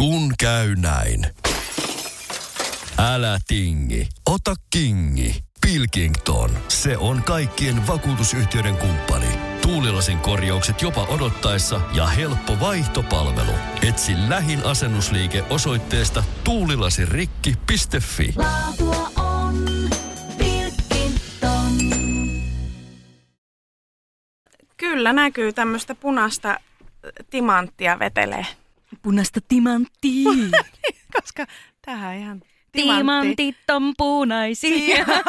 Kun käy näin. Älä tingi, ota kingi. Pilkington, se on kaikkien vakuutusyhtiöiden kumppani. Tuulilasin korjaukset jopa odottaessa ja helppo vaihtopalvelu. Etsi lähin asennusliike osoitteesta tuulilasirikki.fi. Laatua on Pilkington. Kyllä näkyy tämmöistä punaista timanttia vetelee. Punaista timanttia. Koska tähän ihan timantti. Timantit on punaisia.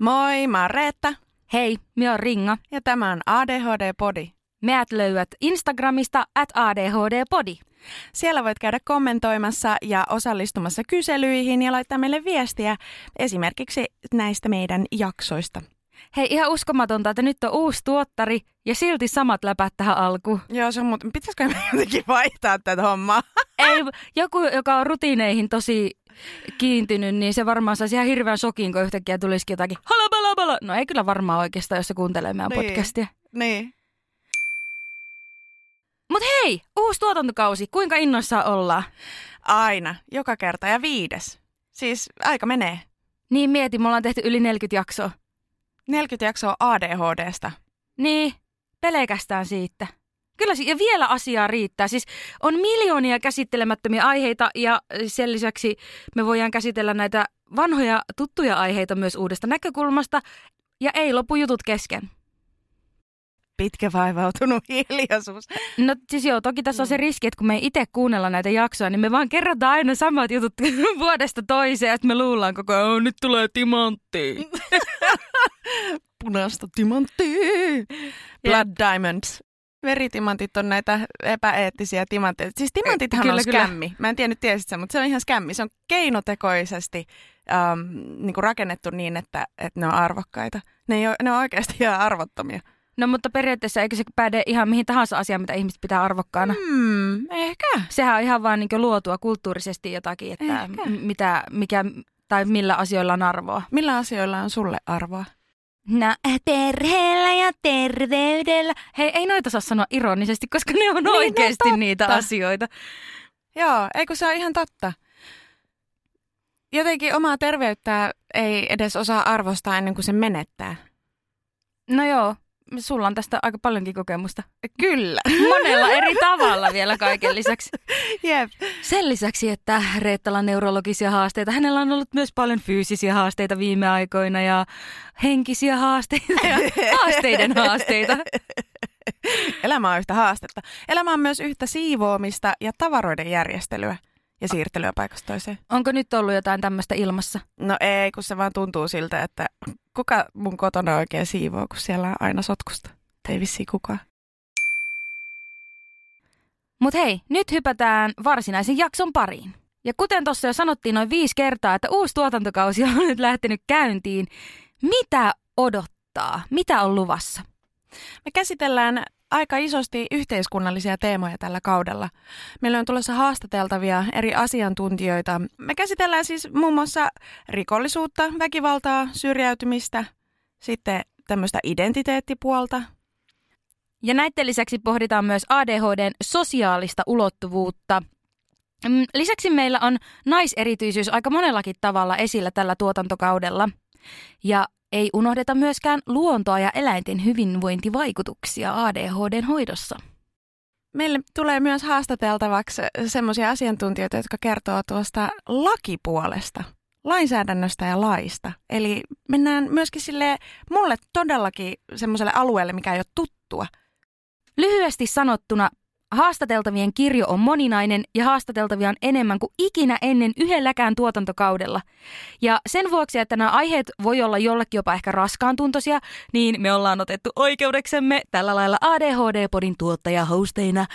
Moi, mä oon Reetta Hei, minä on Ringa. ja tämä on ADHD-podi. Meät löydät Instagramista at ADHD-podi. Siellä voit käydä kommentoimassa ja osallistumassa kyselyihin ja laittaa meille viestiä esimerkiksi näistä meidän jaksoista. Hei, ihan uskomatonta, että nyt on uusi tuottari ja silti samat läpät tähän alkuun. Joo, se on muuten, pitäisikö me jotenkin vaihtaa tätä hommaa? Ei, joku, joka on rutiineihin tosi kiintynyt, niin se varmaan saisi ihan hirveän shokin, kun yhtäkkiä tulisikin jotakin halabalabala. No ei kyllä varmaan oikeastaan, jos se kuuntelee meidän Niin. podcastia. niin. Mut hei, uusi tuotantokausi, kuinka innoissaan ollaan? Aina, joka kerta ja viides. Siis aika menee. Niin mieti, me ollaan tehty yli 40 jaksoa. 40 jaksoa ADHDsta. Niin, pelkästään siitä. Kyllä, ja vielä asiaa riittää. Siis on miljoonia käsittelemättömiä aiheita ja sen lisäksi me voidaan käsitellä näitä vanhoja tuttuja aiheita myös uudesta näkökulmasta. Ja ei lopu jutut kesken. Pitkä vaivautunut hiljaisuus. No siis joo, toki tässä on se riski, että kun me ei itse kuunnella näitä jaksoja, niin me vaan kerrotaan aina samat jutut vuodesta toiseen, että me luullaan koko ajan, "Oo, nyt tulee timantti. Punaista timanttia. Blood diamonds. Veritimantit on näitä epäeettisiä timantteja. Siis timantithan Kyllä, on kyllä. skämmi. Mä en tiennyt tiesit sen, mutta se on ihan skämmi. Se on keinotekoisesti ähm, niin kuin rakennettu niin, että, että ne on arvokkaita. Ne, ei ole, ne on oikeasti ihan arvottomia. No mutta periaatteessa eikö se päde ihan mihin tahansa asiaan, mitä ihmiset pitää arvokkaana? Hmm, ehkä. Sehän on ihan vaan niin luotua kulttuurisesti jotakin, että m- mitä, mikä tai millä asioilla on arvoa. Millä asioilla on sulle arvoa? No terheellä ja terveydellä. Hei, ei noita saa sanoa ironisesti, koska ne on Niin, on oikeasti totta. niitä asioita. Joo, eikö se ole ihan totta? Jotenkin omaa terveyttä ei edes osaa arvostaa ennen kuin se menettää. No joo, sulla on tästä aika paljonkin kokemusta. Kyllä. Monella eri tavalla vielä kaiken lisäksi. Jep. Sen lisäksi, että Reettalla on neurologisia haasteita, hänellä on ollut myös paljon fyysisiä haasteita viime aikoina ja henkisiä haasteita ja haasteiden haasteita. Elämä on yhtä haastetta. Elämä on myös yhtä siivoamista ja tavaroiden järjestelyä ja siirtelyä paikasta toiseen. Onko nyt ollut jotain tämmöistä ilmassa? No ei, kun se vaan tuntuu siltä, että kuka mun kotona oikein siivoo, kun siellä on aina sotkusta. Ei vissiin kukaan. Mutta hei, nyt hypätään varsinaisen jakson pariin. Ja kuten tuossa jo sanottiin noin viisi kertaa, että uusi tuotantokausi on nyt lähtenyt käyntiin. Mitä odottaa? Mitä on luvassa? Me käsitellään aika isosti yhteiskunnallisia teemoja tällä kaudella. Meillä on tulossa haastateltavia eri asiantuntijoita. Me käsitellään siis muun muassa rikollisuutta, väkivaltaa, syrjäytymistä, sitten tämmöistä identiteettipuolta. Ja näiden lisäksi pohditaan myös ADHDn sosiaalista ulottuvuutta. Mm, Lisäksi meillä on naiserityisyys aika monellakin tavalla esillä tällä tuotantokaudella. Ja ei unohdeta myöskään luontoa ja eläinten hyvinvointivaikutuksia ADHDn hoidossa. Meille tulee myös haastateltavaksi semmoisia asiantuntijoita, jotka kertoo tuosta lakipuolesta, lainsäädännöstä ja laista. Eli mennään myöskin sille mulle todellakin semmoiselle alueelle, mikä ei ole tuttua. Lyhyesti sanottuna, haastateltavien kirjo on moninainen ja haastateltavia on enemmän kuin ikinä ennen yhdelläkään tuotantokaudella. Ja sen vuoksi, että nämä aiheet voi olla jollekin jopa ehkä raskaantuntoisia, niin me ollaan otettu oikeudeksemme tällä lailla ADHD-podin tuottaja-hosteina,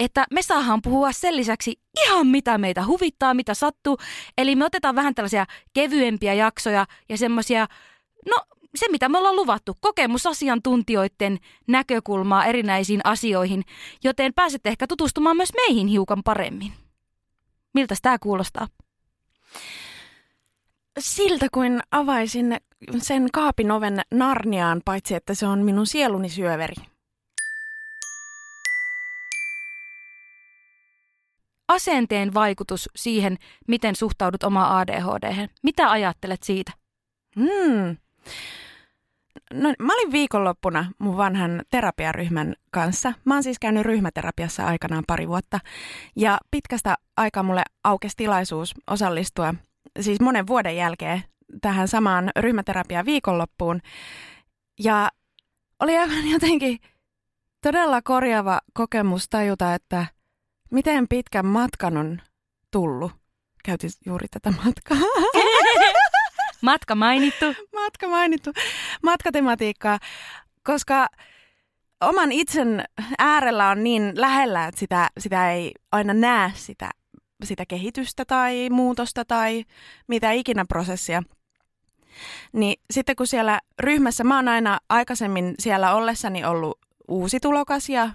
että me saadaan puhua sen lisäksi ihan mitä meitä huvittaa, mitä sattuu. Eli me otetaan vähän tällaisia kevyempiä jaksoja ja semmoisia, no se mitä me ollaan luvattu, kokemusasiantuntijoiden näkökulmaa erinäisiin asioihin, joten pääsette ehkä tutustumaan myös meihin hiukan paremmin. Miltä tämä kuulostaa? siltä kuin avaisin sen kaapin oven Narniaan, paitsi että se on minun sieluni syöveri. Asenteen vaikutus siihen, miten suhtaudut omaan ADHD. Mitä ajattelet siitä? Hmm. No, mä olin viikonloppuna mun vanhan terapiaryhmän kanssa. Mä oon siis käynyt ryhmäterapiassa aikanaan pari vuotta. Ja pitkästä aikaa mulle aukesi tilaisuus osallistua, siis monen vuoden jälkeen, tähän samaan ryhmäterapiaan viikonloppuun. Ja oli aivan jotenkin todella korjaava kokemus tajuta, että miten pitkän matkan on tullut. Käytin juuri tätä matkaa. Matka mainittu. Matka mainittu. Matkatematiikkaa, koska oman itsen äärellä on niin lähellä, että sitä, sitä ei aina näe sitä, sitä kehitystä tai muutosta tai mitä ikinä prosessia. Niin sitten kun siellä ryhmässä, mä oon aina aikaisemmin siellä ollessani ollut uusi tulokas ja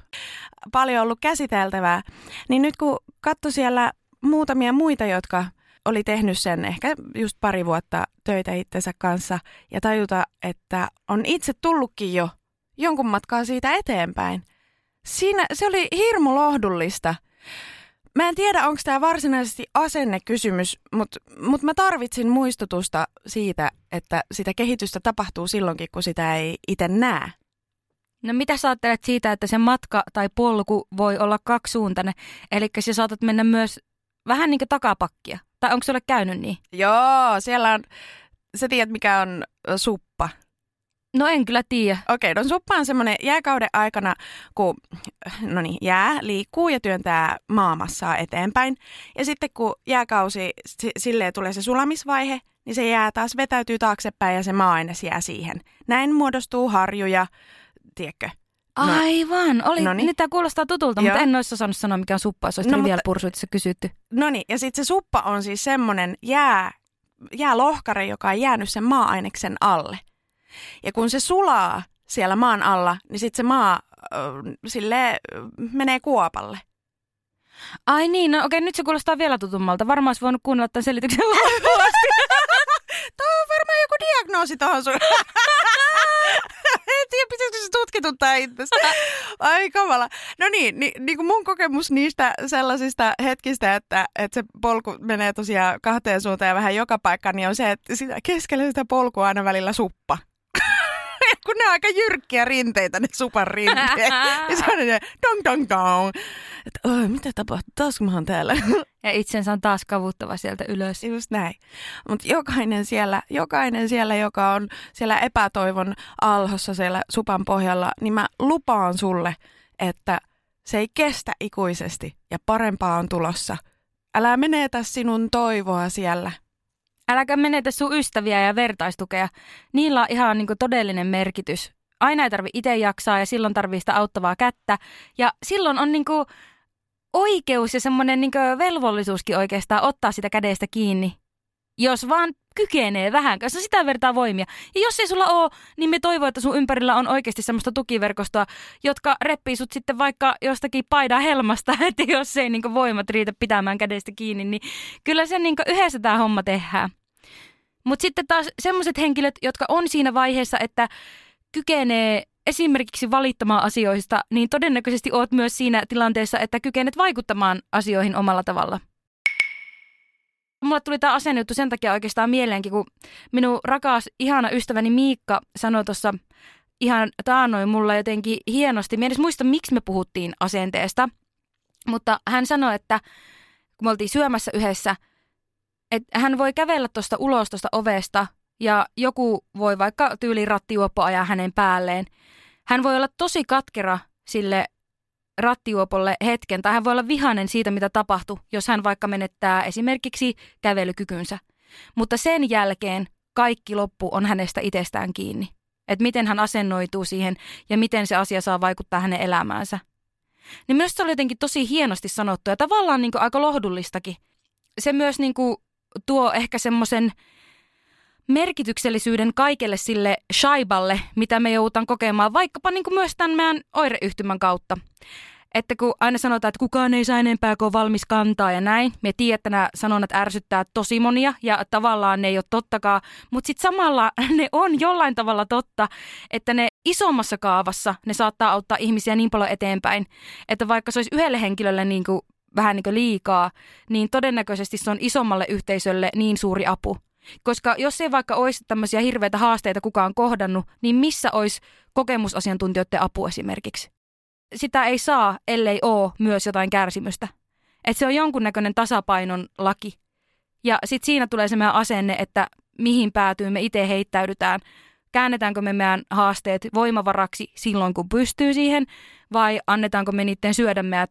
paljon ollut käsiteltävää, niin nyt kun katso siellä muutamia muita, jotka oli tehnyt sen ehkä just pari vuotta töitä itsensä kanssa ja tajuta, että on itse tullutkin jo jonkun matkaa siitä eteenpäin. Siinä se oli hirmu lohdullista. Mä en tiedä, onko tämä varsinaisesti asennekysymys, mutta mut mä tarvitsin muistutusta siitä, että sitä kehitystä tapahtuu silloinkin, kun sitä ei itse näe. No mitä sä ajattelet siitä, että se matka tai polku voi olla kaksisuuntainen? Eli sä saatat mennä myös vähän niin kuin takapakkia. Tai onko sulle käynyt niin? Joo, siellä on, sä tiedät mikä on suppa. No en kyllä tiedä. Okei, no suppa on semmoinen jääkauden aikana, kun no niin, jää liikkuu ja työntää maamassaa eteenpäin. Ja sitten kun jääkausi, si- silleen tulee se sulamisvaihe, niin se jää taas vetäytyy taaksepäin ja se maa-aines jää siihen. Näin muodostuu harjuja, tiedätkö? No. Aivan. Oli, Noniin. nyt tämä kuulostaa tutulta, Joo. mutta en olisi osannut sanoa, mikä on suppa, jos olisi No, vielä pursuitissa kysytty. No niin, ja sitten se suppa on siis semmoinen jää, jäälohkare, joka on jäänyt sen maa-aineksen alle. Ja kun se sulaa siellä maan alla, niin sitten se maa äh, sille menee kuopalle. Ai niin, no okei, nyt se kuulostaa vielä tutummalta. Varmaan olisi voinut kuunnella tämän selityksen loppuun asti. Tuo on varmaan joku diagnoosi tuohon sun. tiedä, pitäisikö se tutkituttaa itse. Ai kamala. No niin, ni, niin kuin mun kokemus niistä sellaisista hetkistä, että, että se polku menee tosiaan kahteen suuntaan ja vähän joka paikkaan, niin on se, että sitä, keskellä sitä polkua aina välillä suppa. Kun ne on aika jyrkkiä rinteitä, ne supan rinteet. ja se on ne dong dong dong. Että oi, mitä tapahtuu? Taas kun mä oon täällä. Ja itsensä on taas kavuttava sieltä ylös. Just näin. Mutta jokainen siellä, jokainen siellä, joka on siellä epätoivon alhossa siellä supan pohjalla, niin mä lupaan sulle, että se ei kestä ikuisesti ja parempaa on tulossa. Älä menetä sinun toivoa siellä. Äläkä menetä sun ystäviä ja vertaistukea. Niillä on ihan niin todellinen merkitys. Aina ei tarvi itse jaksaa ja silloin tarvii sitä auttavaa kättä. Ja silloin on niin oikeus ja semmoinen niin velvollisuuskin oikeastaan ottaa sitä kädestä kiinni. Jos vaan kykenee vähän, on sitä vertaa voimia. Ja jos ei sulla ole, niin me toivon, että sun ympärillä on oikeasti semmoista tukiverkostoa, jotka reppii sut sitten vaikka jostakin paidan helmasta, että jos ei niin voimat riitä pitämään kädestä kiinni, niin kyllä se niin yhdessä tämä homma tehdään. Mutta sitten taas semmoiset henkilöt, jotka on siinä vaiheessa, että kykenee esimerkiksi valittamaan asioista, niin todennäköisesti oot myös siinä tilanteessa, että kykenet vaikuttamaan asioihin omalla tavalla. Mulle tuli tämä asennejuttu sen takia oikeastaan mieleenkin, kun minun rakas, ihana ystäväni Miikka sanoi tuossa ihan taannoin mulla jotenkin hienosti. Mä edes muista, miksi me puhuttiin asenteesta, mutta hän sanoi, että kun me oltiin syömässä yhdessä, että hän voi kävellä tuosta ulos tuosta ovesta ja joku voi vaikka tyyli rattijuoppo ajaa hänen päälleen. Hän voi olla tosi katkera sille rattijuopolle hetken, tai hän voi olla vihainen siitä, mitä tapahtui, jos hän vaikka menettää esimerkiksi kävelykykynsä. Mutta sen jälkeen kaikki loppu on hänestä itsestään kiinni. Että miten hän asennoituu siihen ja miten se asia saa vaikuttaa hänen elämäänsä. Niin myös se oli jotenkin tosi hienosti sanottu ja tavallaan niin kuin aika lohdullistakin. Se myös niin kuin tuo ehkä semmoisen merkityksellisyyden kaikelle sille shaiballe, mitä me joudutaan kokemaan, vaikkapa niin kuin myös tämän meidän oireyhtymän kautta. Että kun aina sanotaan, että kukaan ei saa enempää kuin valmis kantaa ja näin. Me tiedät, että nämä sanonnat ärsyttää tosi monia ja tavallaan ne ei ole tottakaan. Mutta sitten samalla ne on jollain tavalla totta, että ne isommassa kaavassa ne saattaa auttaa ihmisiä niin paljon eteenpäin, että vaikka se olisi yhdelle henkilölle niin kuin, vähän niin kuin liikaa, niin todennäköisesti se on isommalle yhteisölle niin suuri apu. Koska jos ei vaikka olisi tämmöisiä hirveitä haasteita kukaan kohdannut, niin missä olisi kokemusasiantuntijoiden apu esimerkiksi? Sitä ei saa, ellei ole myös jotain kärsimystä. Että se on jonkunnäköinen tasapainon laki. Ja sitten siinä tulee se meidän asenne, että mihin päätyy me itse heittäydytään. Käännetäänkö me meidän haasteet voimavaraksi silloin, kun pystyy siihen, vai annetaanko me niiden syödä meidät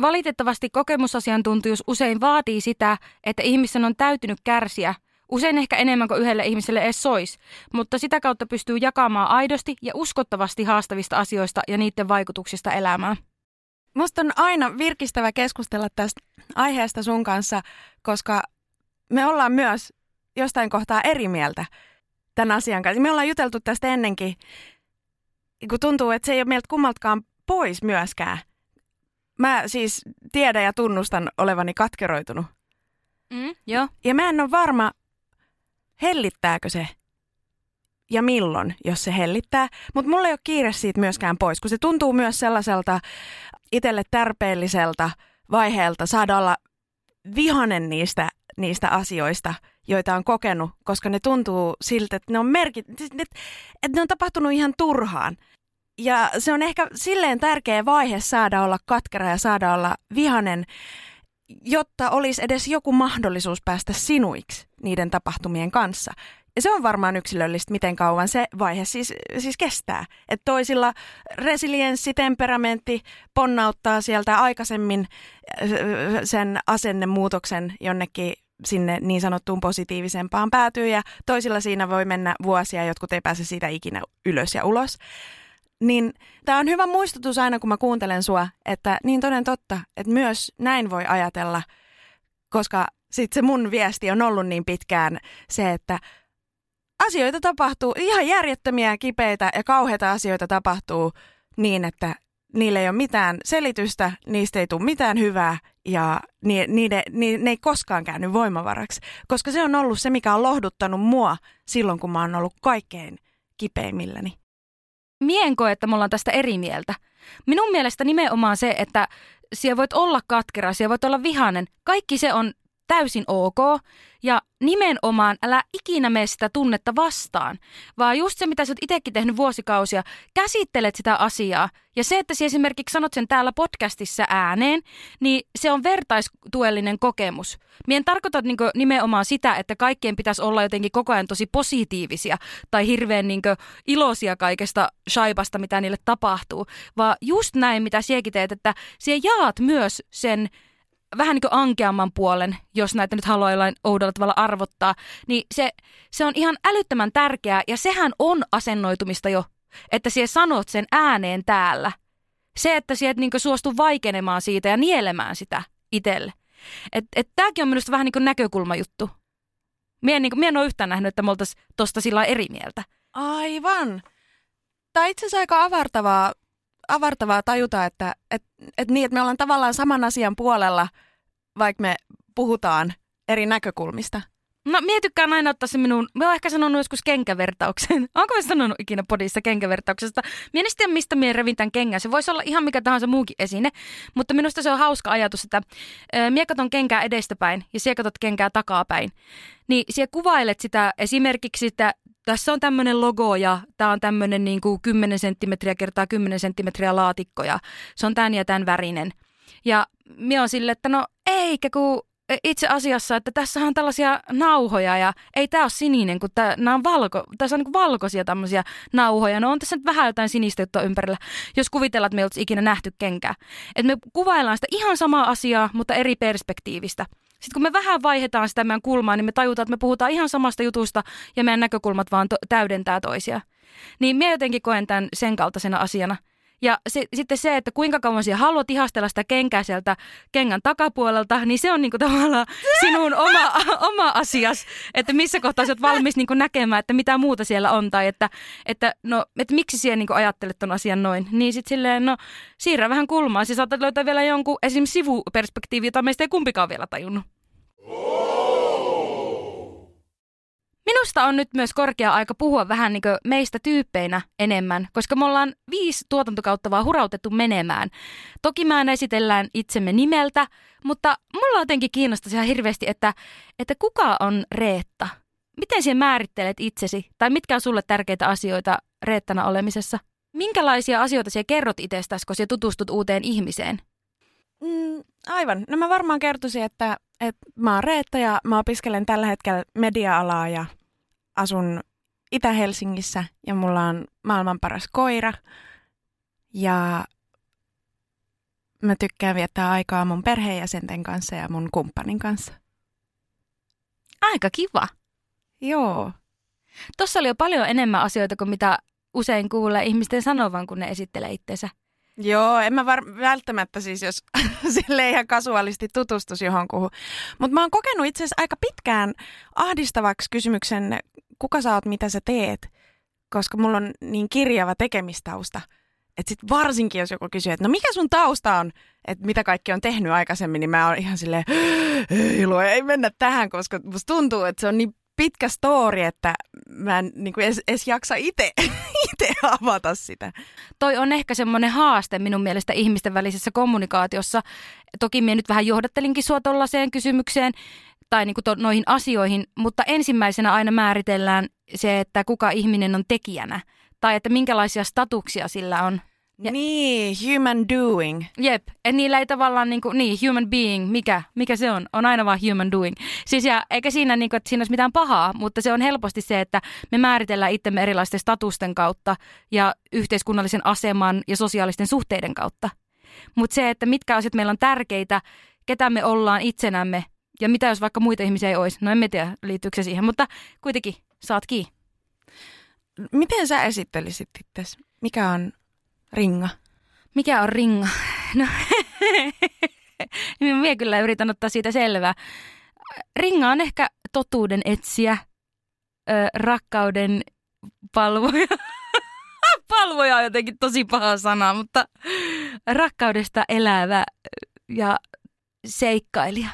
Valitettavasti kokemusasiantuntijuus usein vaatii sitä, että ihmisen on täytynyt kärsiä – Usein ehkä enemmän kuin yhdelle ihmiselle edes sois, mutta sitä kautta pystyy jakamaan aidosti ja uskottavasti haastavista asioista ja niiden vaikutuksista elämään. Musta on aina virkistävä keskustella tästä aiheesta sun kanssa, koska me ollaan myös jostain kohtaa eri mieltä tämän asian kanssa. Me ollaan juteltu tästä ennenkin, kun tuntuu, että se ei ole meiltä kummaltakaan pois myöskään. Mä siis tiedän ja tunnustan olevani katkeroitunut. Mm, joo. Ja mä en ole varma, hellittääkö se ja milloin, jos se hellittää. Mutta mulla ei ole kiire siitä myöskään pois, kun se tuntuu myös sellaiselta itselle tarpeelliselta vaiheelta saada olla vihanen niistä, niistä asioista, joita on kokenut, koska ne tuntuu siltä, että ne on, merkit, että ne on tapahtunut ihan turhaan. Ja se on ehkä silleen tärkeä vaihe saada olla katkera ja saada olla vihanen, jotta olisi edes joku mahdollisuus päästä sinuiksi niiden tapahtumien kanssa. Ja se on varmaan yksilöllistä, miten kauan se vaihe siis, siis kestää. Että toisilla resilienssi, temperamentti ponnauttaa sieltä aikaisemmin äh, sen asennemuutoksen jonnekin sinne niin sanottuun positiivisempaan päätyy ja toisilla siinä voi mennä vuosia, jotkut ei pääse siitä ikinä ylös ja ulos. Niin tämä on hyvä muistutus aina, kun mä kuuntelen sua, että niin toden totta, että myös näin voi ajatella, koska sitten se mun viesti on ollut niin pitkään se, että asioita tapahtuu, ihan järjettömiä, kipeitä ja kauheita asioita tapahtuu niin, että niille ei ole mitään selitystä, niistä ei tule mitään hyvää ja niide, ni, ne ei koskaan käynyt voimavaraksi. Koska se on ollut se, mikä on lohduttanut mua silloin, kun mä oon ollut kaikkein kipeimmilläni mien koe, että me ollaan tästä eri mieltä. Minun mielestä nimenomaan se, että siellä voit olla katkera, siellä voit olla vihainen. Kaikki se on täysin ok. Ja nimenomaan älä ikinä mene sitä tunnetta vastaan, vaan just se, mitä sä oot itsekin tehnyt vuosikausia, käsittelet sitä asiaa. Ja se, että sä esimerkiksi sanot sen täällä podcastissa ääneen, niin se on vertaistuellinen kokemus. Mien en tarkoita niin nimenomaan sitä, että kaikkien pitäisi olla jotenkin koko ajan tosi positiivisia tai hirveän niin iloisia kaikesta shaipasta, mitä niille tapahtuu, vaan just näin, mitä siekin teet, että sä jaat myös sen vähän niin kuin ankeamman puolen, jos näitä nyt haluaa jollain oudolla tavalla arvottaa, niin se, se on ihan älyttömän tärkeää ja sehän on asennoitumista jo, että sie sanot sen ääneen täällä. Se, että sieltä niin suostu vaikenemaan siitä ja nielemään sitä itselle. Että et, tämäkin on minusta vähän niin kuin näkökulmajuttu. Mie en, niin en ole yhtään nähnyt, että me oltaisiin tosta sillä eri mieltä. Aivan. Tämä on itse asiassa aika avartavaa avartavaa tajuta, että et, et niin, että me ollaan tavallaan saman asian puolella, vaikka me puhutaan eri näkökulmista. No mietykään aina ottaa se minun, mä oon ehkä sanonut joskus kenkävertauksen. Onko mä sanonut ikinä podissa kenkävertauksesta? Mä en tiedä, mistä minä revin tämän kengän. Se voisi olla ihan mikä tahansa muukin esine, mutta minusta se on hauska ajatus, että mie katon kenkää edestäpäin ja siellä katot kenkää takapäin. Niin siellä kuvailet sitä esimerkiksi, että tässä on tämmöinen logo ja tämä on tämmöinen niin kuin 10 senttimetriä kertaa 10 senttimetriä laatikko ja se on tämän ja tämän värinen. Ja minä on sille, että no eikä kun itse asiassa, että tässä on tällaisia nauhoja ja ei tämä ole sininen, kun tää, nämä on valko, tässä on niin valkoisia tämmöisiä nauhoja. No on tässä nyt vähän jotain sinistä juttua ympärillä, jos kuvitellaan, että me ei ikinä nähty kenkää. Että me kuvaillaan sitä ihan samaa asiaa, mutta eri perspektiivistä. Sitten kun me vähän vaihdetaan sitä meidän kulmaa, niin me tajutaan, että me puhutaan ihan samasta jutusta ja meidän näkökulmat vaan to- täydentää toisia. Niin minä jotenkin koen tämän sen kaltaisena asiana. Ja se, sitten se, että kuinka kauan sinä haluat ihastella sitä kenkää sieltä kengän takapuolelta, niin se on niinku tavallaan sinun oma, oma asias, että missä kohtaa olet valmis niinku näkemään, että mitä muuta siellä on, tai että, että, no, että miksi sinä niinku ajattelet ton asian noin. Niin sitten silleen, no siirrä vähän kulmaa, siis saatat löytää vielä jonkun esim. sivuperspektiivi, jota meistä ei kumpikaan vielä tajunnut. Minusta on nyt myös korkea aika puhua vähän niin meistä tyyppeinä enemmän, koska me ollaan viisi tuotantokautta vaan hurautettu menemään. Toki mä esitellään itsemme nimeltä, mutta mulla jotenkin kiinnostaisi ihan hirveästi, että, että kuka on Reetta? Miten sinä määrittelet itsesi? Tai mitkä on sulle tärkeitä asioita Reettana olemisessa? Minkälaisia asioita sinä kerrot itsestäsi, kun sinä tutustut uuteen ihmiseen? Mm, aivan. No mä varmaan kertoisin, että, että mä oon Reetta ja mä opiskelen tällä hetkellä media-alaa ja asun Itä-Helsingissä ja mulla on maailman paras koira. Ja mä tykkään viettää aikaa mun perheenjäsenten kanssa ja mun kumppanin kanssa. Aika kiva. Joo. Tuossa oli jo paljon enemmän asioita kuin mitä usein kuulee ihmisten sanovan, kun ne esittelee itsensä. Joo, en mä var- välttämättä siis, jos sille ihan kasuaalisti tutustus johonkuhun. Mutta mä oon kokenut itse asiassa aika pitkään ahdistavaksi kysymyksen, kuka sä oot, mitä sä teet, koska mulla on niin kirjava tekemistausta. Että sit varsinkin, jos joku kysyy, että no mikä sun tausta on, että mitä kaikki on tehnyt aikaisemmin, niin mä oon ihan silleen, ei, lue, ei mennä tähän, koska musta tuntuu, että se on niin pitkä story, että mä en niin kuin edes, edes jaksa itse itse avata sitä. Toi on ehkä semmoinen haaste minun mielestä ihmisten välisessä kommunikaatiossa. Toki minä nyt vähän johdattelinkin sua tollaiseen kysymykseen tai niin kuin to, noihin asioihin, mutta ensimmäisenä aina määritellään se, että kuka ihminen on tekijänä tai että minkälaisia statuksia sillä on. Ja- Niin, human doing. Jep, että niillä ei tavallaan niinku, niin, human being, mikä, mikä se on, on aina vaan human doing. Siis ja, eikä siinä niinku, että siinä olisi mitään pahaa, mutta se on helposti se, että me määritellään itsemme erilaisten statusten kautta ja yhteiskunnallisen aseman ja sosiaalisten suhteiden kautta. Mutta se, että mitkä asiat meillä on tärkeitä, ketä me ollaan itsenämme ja mitä jos vaikka muita ihmisiä ei olisi. No en tiedä, liittyykö se siihen, mutta kuitenkin saat kiinni. Miten sä esittelisit itse? Mikä on ringa? Mikä on ringa? No, minä kyllä yritän ottaa siitä selvää. Ringa on ehkä totuuden etsiä, ö, rakkauden palvoja. palvoja on jotenkin tosi paha sana, mutta rakkaudesta elävä ja seikkailija.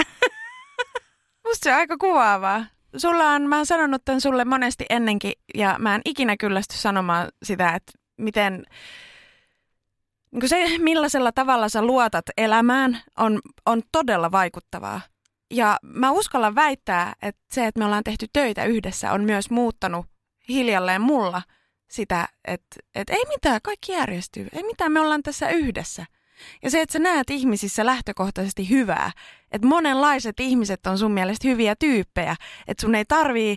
Musta se on aika kuvaavaa. Sulla on, mä oon sanonut tämän sulle monesti ennenkin ja mä en ikinä kyllästy sanomaan sitä, että miten niin se, millaisella tavalla sä luotat elämään, on, on todella vaikuttavaa. Ja mä uskallan väittää, että se, että me ollaan tehty töitä yhdessä, on myös muuttanut hiljalleen mulla sitä, että, että ei mitään, kaikki järjestyy. Ei mitään, me ollaan tässä yhdessä. Ja se, että sä näet ihmisissä lähtökohtaisesti hyvää, että monenlaiset ihmiset on sun mielestä hyviä tyyppejä, että sun ei tarvii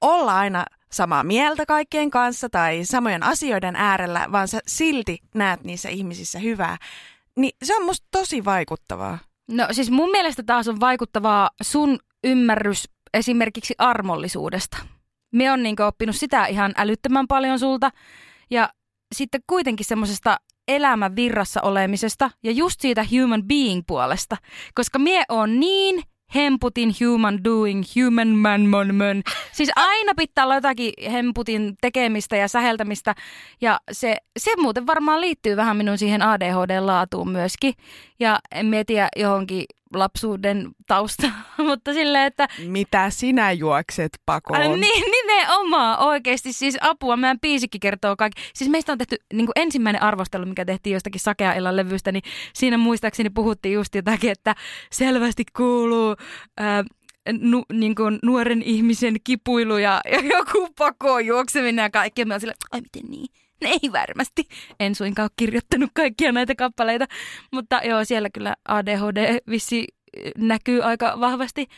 olla aina samaa mieltä kaikkien kanssa tai samojen asioiden äärellä, vaan sä silti näet niissä ihmisissä hyvää. Niin se on musta tosi vaikuttavaa. No siis mun mielestä taas on vaikuttavaa sun ymmärrys esimerkiksi armollisuudesta. Me on niin oppinut sitä ihan älyttömän paljon sulta. Ja sitten kuitenkin semmoisesta elämän virrassa olemisesta ja just siitä human being puolesta. Koska mie on niin hemputin human doing, human man mon mon. Siis aina pitää olla jotakin hemputin tekemistä ja säheltämistä. Ja se, se muuten varmaan liittyy vähän minun siihen ADHD-laatuun myöskin. Ja en mietiä johonkin lapsuuden tausta, mutta silleen, että Mitä sinä juokset pakoon? Ai, niin, nimenomaan oikeasti. Siis apua, meidän biisikin kertoo kaikki. Siis meistä on tehty niin kuin ensimmäinen arvostelu, mikä tehtiin jostakin Sakea illan levystä, niin siinä muistaakseni puhuttiin just jotakin, että selvästi kuuluu ää, nu, niin kuin nuoren ihmisen kipuilu ja, ja joku pakoon juokseminen ja kaikki. Ja me on sille, ai miten niin? Ei varmasti. En suinkaan ole kirjoittanut kaikkia näitä kappaleita, mutta joo, siellä kyllä ADHD vissi näkyy aika vahvasti.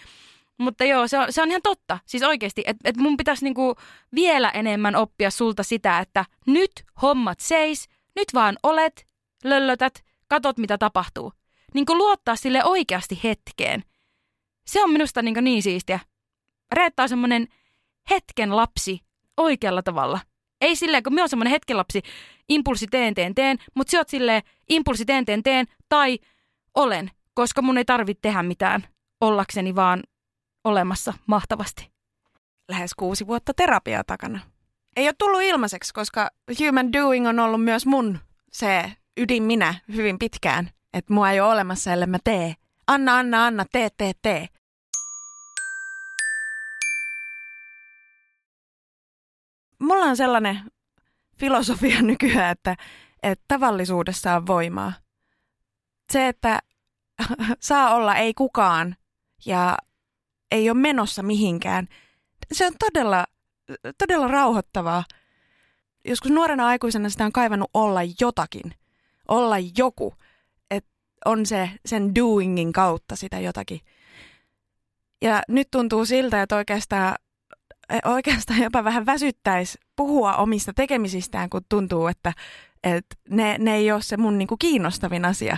Mutta joo, se on, se on ihan totta. Siis oikeasti, että et mun pitäisi niinku vielä enemmän oppia sulta sitä, että nyt hommat seis, nyt vaan olet, löllötät, katot mitä tapahtuu. Niinku luottaa sille oikeasti hetkeen. Se on minusta niinku niin siistiä. Reetta on semmoinen hetken lapsi oikealla tavalla. Ei silleen, kun minä on semmoinen hetkelapsi, impulssi teen, teen, teen, mutta sä oot silleen, impulssi teen, teen, teen, tai olen, koska mun ei tarvitse tehdä mitään ollakseni vaan olemassa mahtavasti. Lähes kuusi vuotta terapiaa takana. Ei ole tullut ilmaiseksi, koska human doing on ollut myös mun se ydin minä hyvin pitkään. Että mua ei ole olemassa, ellei mä tee. Anna, anna, anna, tee, tee, tee. Mulla on sellainen filosofia nykyään, että, että tavallisuudessa on voimaa. Se, että saa olla ei kukaan ja ei ole menossa mihinkään, se on todella, todella rauhoittavaa. Joskus nuorena aikuisena sitä on kaivannut olla jotakin, olla joku, että on se sen doingin kautta sitä jotakin. Ja nyt tuntuu siltä, että oikeastaan, oikeastaan jopa vähän väsyttäisi puhua omista tekemisistään, kun tuntuu, että, että ne, ne ei ole se mun niinku kiinnostavin asia.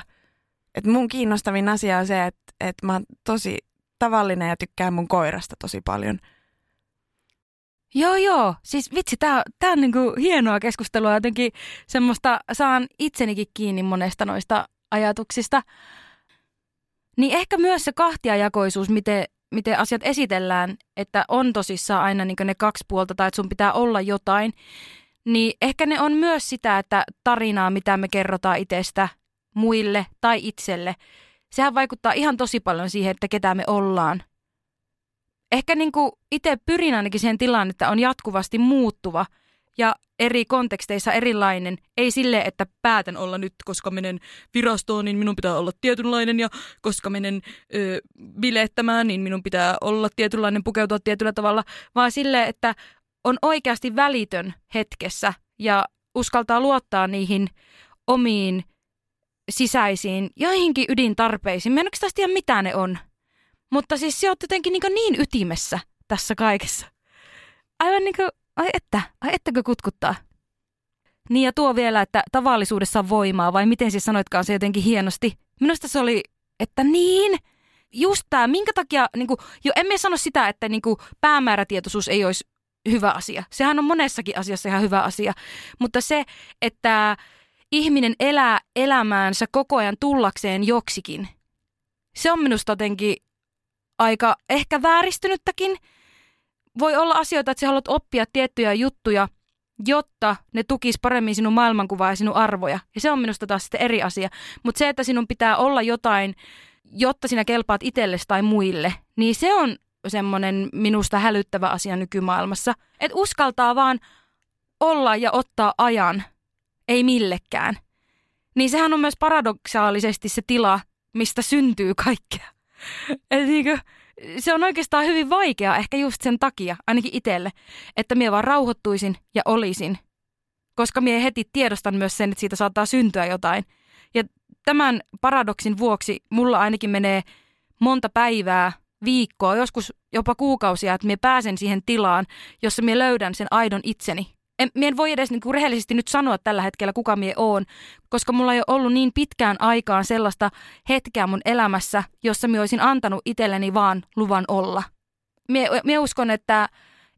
Et mun kiinnostavin asia on se, että, että mä oon tosi tavallinen ja tykkään mun koirasta tosi paljon. Joo, joo. Siis vitsi, tää, tää on niinku hienoa keskustelua. Jotenkin semmoista saan itsenikin kiinni monesta noista ajatuksista. Niin ehkä myös se kahtiajakoisuus, miten, miten asiat esitellään, että on tosissaan aina niin ne kaksi puolta tai että sun pitää olla jotain, niin ehkä ne on myös sitä, että tarinaa, mitä me kerrotaan itsestä muille tai itselle, sehän vaikuttaa ihan tosi paljon siihen, että ketä me ollaan. Ehkä niin itse pyrin ainakin siihen tilaan, että on jatkuvasti muuttuva ja eri konteksteissa erilainen. Ei sille, että päätän olla nyt, koska menen virastoon, niin minun pitää olla tietynlainen ja koska menen ö, bilettämään, niin minun pitää olla tietynlainen, pukeutua tietyllä tavalla, vaan sille, että on oikeasti välitön hetkessä ja uskaltaa luottaa niihin omiin sisäisiin joihinkin ydintarpeisiin. Mä en oikeastaan tiedä, mitä ne on. Mutta siis se on jotenkin niin, niin ytimessä tässä kaikessa. Aivan niin kuin, ai että, ai ettäkö kutkuttaa. Niin ja tuo vielä, että tavallisuudessa on voimaa, vai miten siis sanoitkaan se jotenkin hienosti. Minusta se oli, että niin, just tämä, minkä takia, niin kuin, jo emme sano sitä, että niin kuin, päämäärätietoisuus ei olisi hyvä asia. Sehän on monessakin asiassa ihan hyvä asia. Mutta se, että ihminen elää elämäänsä koko ajan tullakseen joksikin, se on minusta jotenkin aika ehkä vääristynyttäkin. Voi olla asioita, että sä haluat oppia tiettyjä juttuja, jotta ne tukis paremmin sinun maailmankuvaa ja sinun arvoja. Ja se on minusta taas sitten eri asia. Mutta se, että sinun pitää olla jotain, jotta sinä kelpaat itsellesi tai muille, niin se on semmoinen minusta hälyttävä asia nykymaailmassa. Että uskaltaa vaan olla ja ottaa ajan, ei millekään. Niin sehän on myös paradoksaalisesti se tila, mistä syntyy kaikkea. Et niinku, se on oikeastaan hyvin vaikea ehkä just sen takia, ainakin itselle, että minä vaan rauhoittuisin ja olisin. Koska minä heti tiedostan myös sen, että siitä saattaa syntyä jotain. Ja tämän paradoksin vuoksi mulla ainakin menee monta päivää, viikkoa, joskus jopa kuukausia, että minä pääsen siihen tilaan, jossa minä löydän sen aidon itseni en, en voi edes niin kuin rehellisesti nyt sanoa tällä hetkellä, kuka mie oon, koska mulla ei ole ollut niin pitkään aikaan sellaista hetkeä mun elämässä, jossa minä olisin antanut itselleni vaan luvan olla. Mie, mie uskon, että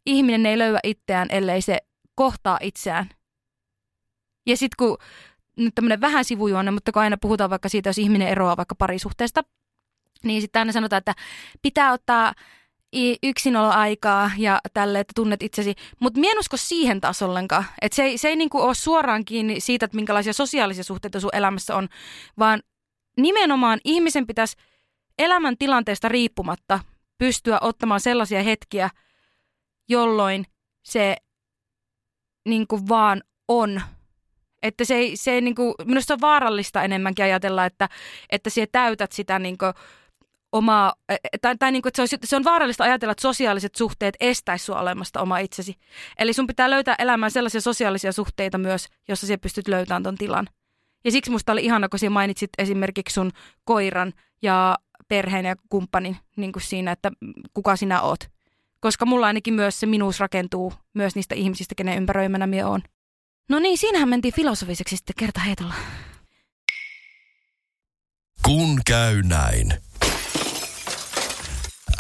ihminen ei löyä itseään, ellei se kohtaa itseään. Ja sitten kun nyt tämmöinen vähän sivujuonne, mutta kun aina puhutaan vaikka siitä, jos ihminen eroaa vaikka parisuhteesta, niin sitten aina sanotaan, että pitää ottaa yksinoloaikaa ja tälle, että tunnet itsesi. Mutta en usko siihen taas ollenkaan. Että se ei, se ei niinku ole suoraan kiinni siitä, että minkälaisia sosiaalisia suhteita sun elämässä on, vaan nimenomaan ihmisen pitäisi elämän tilanteesta riippumatta pystyä ottamaan sellaisia hetkiä, jolloin se niinku vaan on. Että se ei, se ei niinku, minusta on vaarallista enemmänkin ajatella, että, että sinä täytät sitä niinku, omaa, e, e, tai, tai niin kuin, että se, olisi, se on vaarallista ajatella, että sosiaaliset suhteet estäisi sinua olemasta oma itsesi. Eli sun pitää löytää elämään sellaisia sosiaalisia suhteita myös, jossa sä pystyt löytämään ton tilan. Ja siksi musta oli ihana, kun sinä mainitsit esimerkiksi sun koiran ja perheen ja kumppanin niin kuin siinä, että kuka sinä oot. Koska mulla ainakin myös se minuus rakentuu myös niistä ihmisistä, kenen ympäröimänä minä oon. No niin, siinähän mentiin filosofiseksi sitten kerta heitolla. Kun käy näin.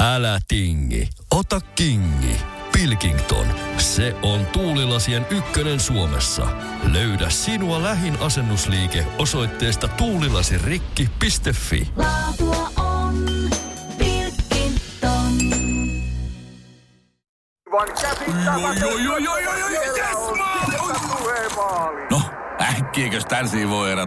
Älä tingi, ota kingi. Pilkington. Se on tuulilasien ykkönen Suomessa. Löydä sinua lähin asennusliike osoitteesta tuulilasirikki.fi. Laatua on Pilkington. No, äkkiäkös tän voi erä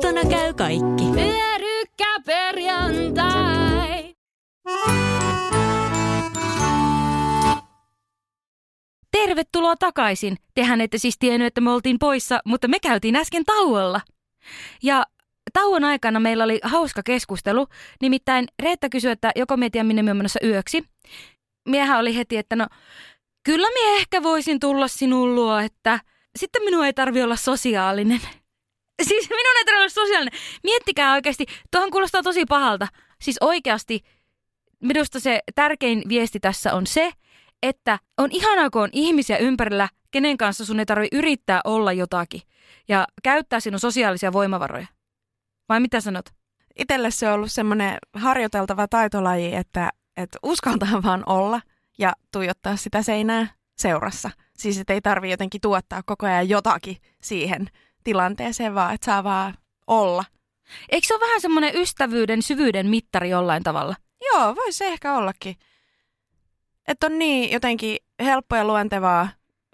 Kotona käy kaikki. Pyörykkäperjantai! Tervetuloa takaisin. Tehän ette siis tiennyt, että me oltiin poissa, mutta me käytiin äsken tauolla. Ja tauon aikana meillä oli hauska keskustelu. Nimittäin Reetta kysyi, että joko me tiedä, minne me menossa yöksi. Miehän oli heti, että no kyllä mie ehkä voisin tulla sinun luo, että sitten minun ei tarvi olla sosiaalinen. Siis minun ei tarvitse olla sosiaalinen. Miettikää oikeasti, tuohon kuulostaa tosi pahalta. Siis oikeasti minusta se tärkein viesti tässä on se, että on ihanaa, kun on ihmisiä ympärillä, kenen kanssa sun ei tarvitse yrittää olla jotakin ja käyttää sinun sosiaalisia voimavaroja. Vai mitä sanot? Itelle se on ollut semmoinen harjoiteltava taitolaji, että, että uskaltaa vaan olla ja tuijottaa sitä seinää seurassa. Siis että ei tarvi jotenkin tuottaa koko ajan jotakin siihen tilanteeseen, vaan että saa vaan olla. Eikö se ole vähän semmoinen ystävyyden syvyyden mittari jollain tavalla? Joo, voisi se ehkä ollakin. Että on niin jotenkin helppo ja luontevaa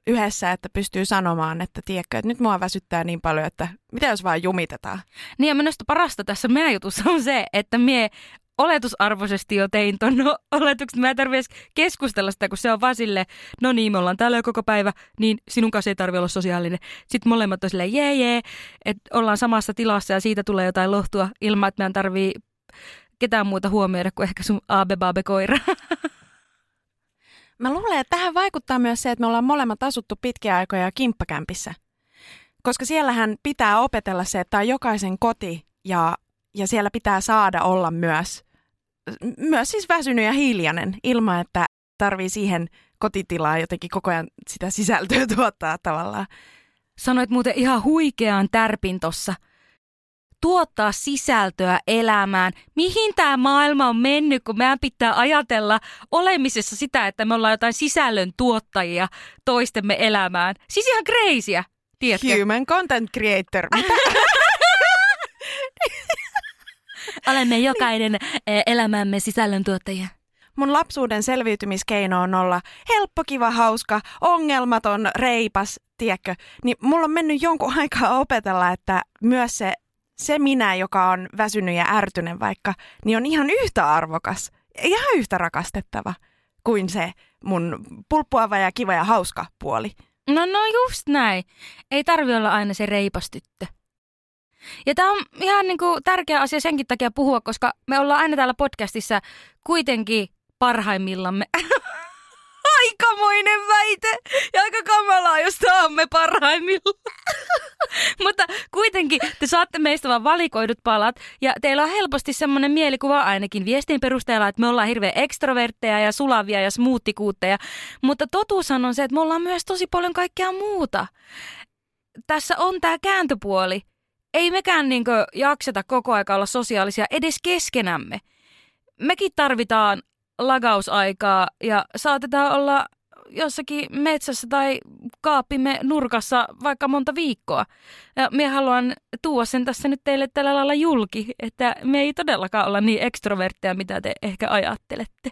yhdessä, että pystyy sanomaan, että tiedätkö, että nyt mua väsyttää niin paljon, että mitä jos vaan jumitetaan. Niin ja minusta parasta tässä meidän jutussa on se, että mie oletusarvoisesti jo tein ton no, oletuksen. Mä en tarvi edes keskustella sitä, kun se on vaan sille, no niin, me ollaan täällä jo koko päivä, niin sinun kanssa ei tarvi olla sosiaalinen. Sitten molemmat on silleen, jee jee, että ollaan samassa tilassa ja siitä tulee jotain lohtua ilman, että meidän tarvii ketään muuta huomioida kuin ehkä sun aabe-baabe-koira. Mä luulen, että tähän vaikuttaa myös se, että me ollaan molemmat asuttu pitkiä aikoja kimppakämpissä. Koska siellähän pitää opetella se, että tämä on jokaisen koti ja, ja siellä pitää saada olla myös, myös siis väsynyt ja hiljainen ilman, että tarvii siihen kotitilaa jotenkin koko ajan sitä sisältöä tuottaa tavallaan. Sanoit muuten ihan huikean tärpin tossa. Tuottaa sisältöä elämään. Mihin tämä maailma on mennyt, kun meidän pitää ajatella olemisessa sitä, että me ollaan jotain sisällön tuottajia toistemme elämään. Siis ihan kreisiä, tiedätkö? Human content creator. Mitä? Olemme jokainen eh, elämämme sisällöntuottajia. Mun lapsuuden selviytymiskeino on olla helppo, kiva, hauska, ongelmaton, reipas, tiedätkö? Niin mulla on mennyt jonkun aikaa opetella, että myös se, se minä, joka on väsynyt ja ärtynen vaikka, niin on ihan yhtä arvokas, ihan yhtä rakastettava kuin se mun pulppuava ja kiva ja hauska puoli. No, no just näin. Ei tarvi olla aina se reipas tyttö. Ja tämä on ihan niinku tärkeä asia senkin takia puhua, koska me ollaan aina täällä podcastissa kuitenkin parhaimmillamme. Aikamoinen väite ja aika kamalaa, jos saamme parhaimmillaan. Mutta kuitenkin te saatte meistä vaan valikoidut palat ja teillä on helposti semmoinen mielikuva ainakin viestin perusteella, että me ollaan hirveän ekstrovertteja ja sulavia ja smoothikuutteja. Mutta totuushan on se, että me ollaan myös tosi paljon kaikkea muuta. Tässä on tämä kääntöpuoli. Ei mekään niinkö jakseta koko aika olla sosiaalisia edes keskenämme. Mekin tarvitaan lagausaikaa ja saatetaan olla jossakin metsässä tai kaappimme nurkassa vaikka monta viikkoa. Ja minä haluan tuoda sen tässä nyt teille tällä lailla julki, että me ei todellakaan olla niin ekstrovertteja, mitä te ehkä ajattelette.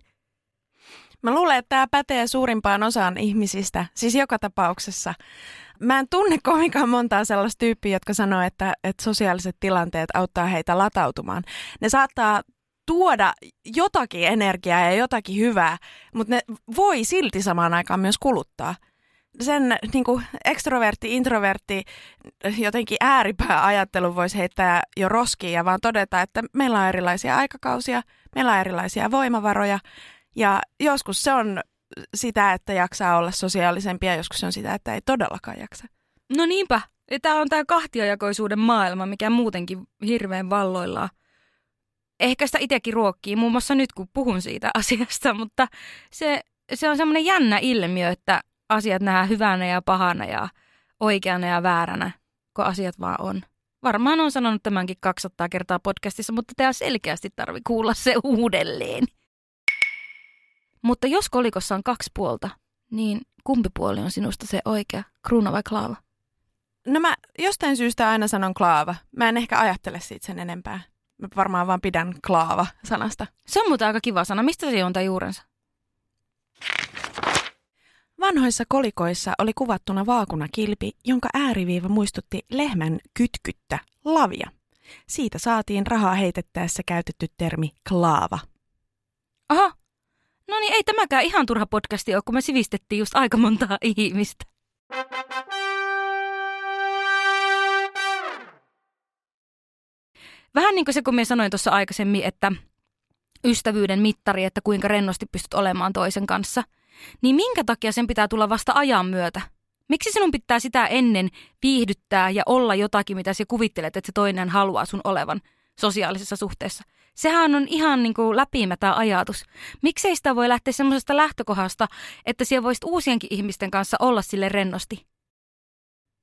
Mä luulen, että tämä pätee suurimpaan osaan ihmisistä, siis joka tapauksessa. Mä en tunne kovinkaan montaa sellaista tyyppiä, jotka sanoo, että, että sosiaaliset tilanteet auttaa heitä latautumaan. Ne saattaa tuoda jotakin energiaa ja jotakin hyvää, mutta ne voi silti samaan aikaan myös kuluttaa. Sen niin kuin ekstrovertti, introvertti, jotenkin ääripää ajattelu voisi heittää jo roskiin ja vaan todeta, että meillä on erilaisia aikakausia, Meillä on erilaisia voimavaroja ja joskus se on sitä, että jaksaa olla sosiaalisempi ja joskus se on sitä, että ei todellakaan jaksa. No niinpä. Tämä on tämä kahtiajakoisuuden maailma, mikä muutenkin hirveän valloillaan. Ehkä sitä itsekin ruokkii, muun muassa nyt kun puhun siitä asiasta, mutta se, se on semmoinen jännä ilmiö, että asiat nähdään hyvänä ja pahana ja oikeana ja vääränä, kun asiat vaan on. Varmaan on sanonut tämänkin 200 kertaa podcastissa, mutta tämä selkeästi tarvi kuulla se uudelleen. Mutta jos kolikossa on kaksi puolta, niin kumpi puoli on sinusta se oikea, kruuna vai klaava? No mä jostain syystä aina sanon klaava. Mä en ehkä ajattele siitä sen enempää. Mä varmaan vaan pidän klaava-sanasta. Se on muuten aika kiva sana. Mistä se juontaa juurensa? Vanhoissa kolikoissa oli kuvattuna vaakunakilpi, jonka ääriviiva muistutti lehmän kytkyttä, lavia. Siitä saatiin rahaa heitettäessä käytetty termi klaava. Aha. No niin, ei tämäkään ihan turha podcasti ole, kun me sivistettiin just aika montaa ihmistä. Vähän niin kuin se, kun minä sanoin tuossa aikaisemmin, että ystävyyden mittari, että kuinka rennosti pystyt olemaan toisen kanssa, niin minkä takia sen pitää tulla vasta ajan myötä? Miksi sinun pitää sitä ennen viihdyttää ja olla jotakin, mitä sinä kuvittelet, että se toinen haluaa sun olevan sosiaalisessa suhteessa? Sehän on ihan niin kuin läpimätä ajatus. Miksei sitä voi lähteä semmoisesta lähtökohdasta, että siellä voisit uusienkin ihmisten kanssa olla sille rennosti?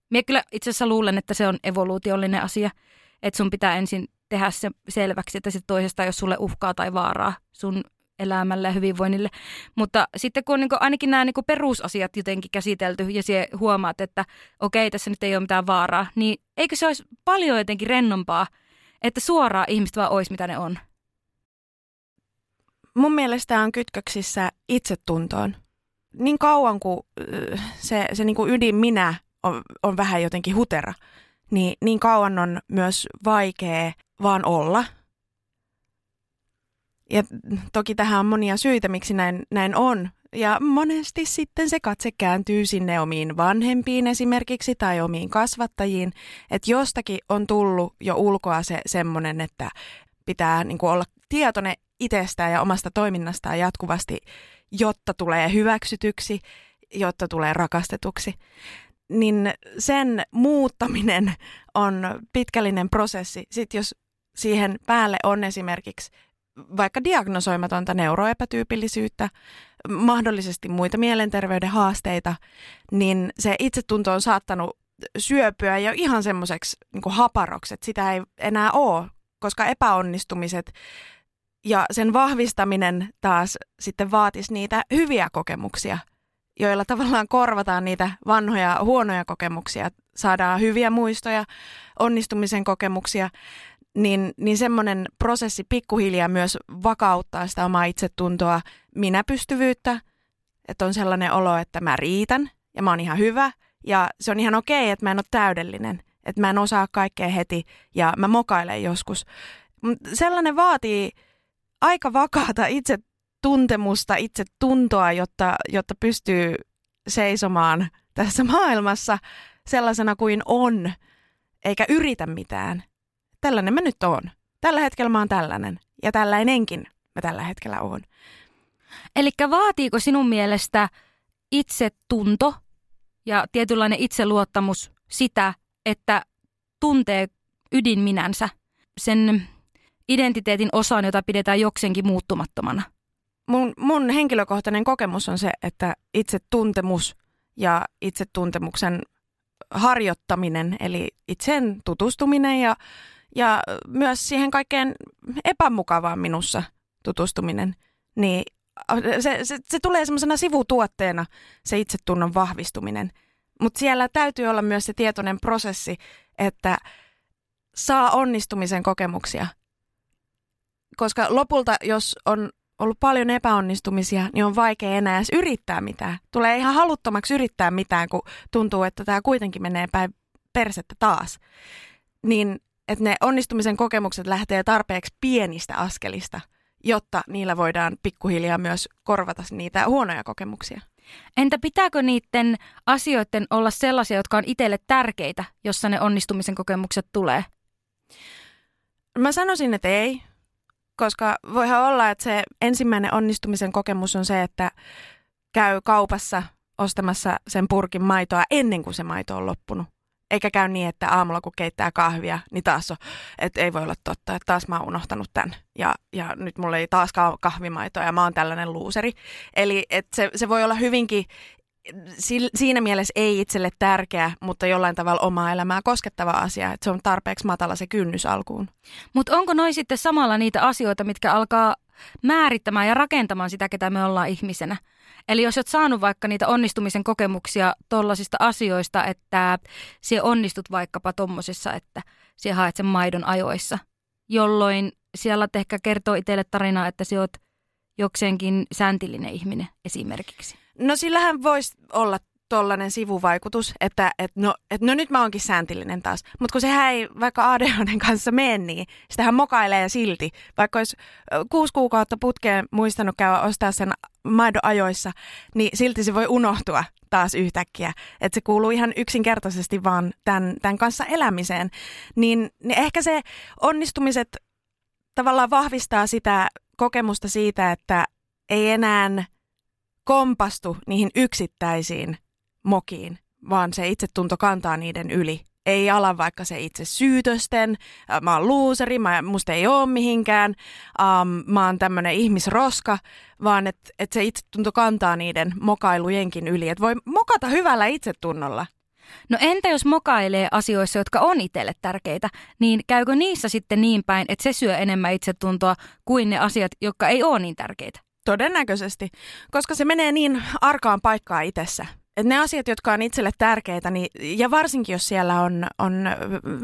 Minä kyllä itse asiassa luulen, että se on evoluutiollinen asia, että sun pitää ensin tehdä se selväksi, että sit toisesta ole sulle uhkaa tai vaaraa sun elämälle ja hyvinvoinnille. Mutta sitten kun on niin ainakin nämä niin perusasiat jotenkin käsitelty ja sie huomaat, että okei, tässä nyt ei ole mitään vaaraa, niin eikö se olisi paljon jotenkin rennompaa, että suoraan ihmiset vaan olisi mitä ne on? Mun mielestä on kytköksissä itsetuntoon. Niin kauan kuin äh, se, se niin kuin ydin minä on, on vähän jotenkin hutera, niin, niin kauan on myös vaikea vaan olla. Ja toki tähän on monia syitä, miksi näin, näin on. Ja monesti sitten se katse kääntyy sinne omiin vanhempiin esimerkiksi tai omiin kasvattajiin. Että jostakin on tullut jo ulkoa se semmoinen, että pitää niin kuin olla tietoinen itsestään ja omasta toiminnastaan jatkuvasti, jotta tulee hyväksytyksi, jotta tulee rakastetuksi niin sen muuttaminen on pitkällinen prosessi. Sitten jos siihen päälle on esimerkiksi vaikka diagnosoimatonta neuroepätyypillisyyttä, mahdollisesti muita mielenterveyden haasteita, niin se itsetunto on saattanut syöpyä jo ihan semmoiseksi niin haparoksi, että sitä ei enää ole, koska epäonnistumiset ja sen vahvistaminen taas sitten vaatisi niitä hyviä kokemuksia – joilla tavallaan korvataan niitä vanhoja huonoja kokemuksia, saadaan hyviä muistoja, onnistumisen kokemuksia, niin, niin semmoinen prosessi pikkuhiljaa myös vakauttaa sitä omaa itsetuntoa, minäpystyvyyttä, että on sellainen olo, että mä riitän ja mä oon ihan hyvä ja se on ihan okei, että mä en ole täydellinen, että mä en osaa kaikkea heti ja mä mokailen joskus. Sellainen vaatii aika vakaata itse tuntemusta, itse tuntoa, jotta, jotta pystyy seisomaan tässä maailmassa sellaisena kuin on, eikä yritä mitään. Tällainen mä nyt oon. Tällä hetkellä mä oon tällainen. Ja tällainenkin mä tällä hetkellä oon. Eli vaatiiko sinun mielestä itsetunto ja tietynlainen itseluottamus sitä, että tuntee ydinminänsä, sen identiteetin osan, jota pidetään joksenkin muuttumattomana? mun, mun henkilökohtainen kokemus on se, että itsetuntemus ja itsetuntemuksen harjoittaminen, eli itsen tutustuminen ja, ja myös siihen kaikkeen epämukavaan minussa tutustuminen, niin se, se, se tulee semmoisena sivutuotteena se itsetunnon vahvistuminen. Mutta siellä täytyy olla myös se tietoinen prosessi, että saa onnistumisen kokemuksia. Koska lopulta, jos on ollut paljon epäonnistumisia, niin on vaikea enää edes yrittää mitään. Tulee ihan haluttomaksi yrittää mitään, kun tuntuu, että tämä kuitenkin menee päin persettä taas. Niin, että ne onnistumisen kokemukset lähtee tarpeeksi pienistä askelista, jotta niillä voidaan pikkuhiljaa myös korvata niitä huonoja kokemuksia. Entä pitääkö niiden asioiden olla sellaisia, jotka on itselle tärkeitä, jossa ne onnistumisen kokemukset tulee? Mä sanoisin, että ei koska voihan olla, että se ensimmäinen onnistumisen kokemus on se, että käy kaupassa ostamassa sen purkin maitoa ennen kuin se maito on loppunut. Eikä käy niin, että aamulla kun keittää kahvia, niin taas on, että ei voi olla totta, että taas mä oon unohtanut tämän. Ja, ja nyt mulla ei taas kahvimaitoa ja mä oon tällainen luuseri. Eli että se, se voi olla hyvinkin si- siinä mielessä ei itselle tärkeä, mutta jollain tavalla omaa elämää koskettava asia, että se on tarpeeksi matala se kynnys alkuun. Mutta onko noin sitten samalla niitä asioita, mitkä alkaa määrittämään ja rakentamaan sitä, ketä me ollaan ihmisenä? Eli jos olet saanut vaikka niitä onnistumisen kokemuksia tuollaisista asioista, että sie onnistut vaikkapa tuommoisissa, että sie haet sen maidon ajoissa, jolloin siellä ehkä kertoo itselle tarinaa, että sinä olet jokseenkin säntillinen ihminen esimerkiksi. No sillähän voisi olla tollainen sivuvaikutus, että et no, et no nyt mä oonkin sääntillinen taas. Mutta kun sehän ei vaikka ADHDn kanssa mene niin, sitähän mokailee silti. Vaikka olisi kuusi kuukautta putkeen muistanut käydä ostaa sen maidon ajoissa, niin silti se voi unohtua taas yhtäkkiä. Että se kuuluu ihan yksinkertaisesti vaan tämän, tämän kanssa elämiseen. Niin, niin ehkä se onnistumiset tavallaan vahvistaa sitä kokemusta siitä, että ei enää kompastu niihin yksittäisiin mokiin, vaan se itsetunto kantaa niiden yli. Ei ala vaikka se itse syytösten, mä oon luuseri, mä, musta ei ole mihinkään, um, mä oon tämmönen ihmisroska, vaan että et se itsetunto kantaa niiden mokailujenkin yli. Että voi mokata hyvällä itsetunnolla. No entä jos mokailee asioissa, jotka on itselle tärkeitä, niin käykö niissä sitten niin päin, että se syö enemmän itsetuntoa kuin ne asiat, jotka ei ole niin tärkeitä? Todennäköisesti, koska se menee niin arkaan paikkaa itsessä. Et ne asiat, jotka on itselle tärkeitä, niin, ja varsinkin jos siellä on, on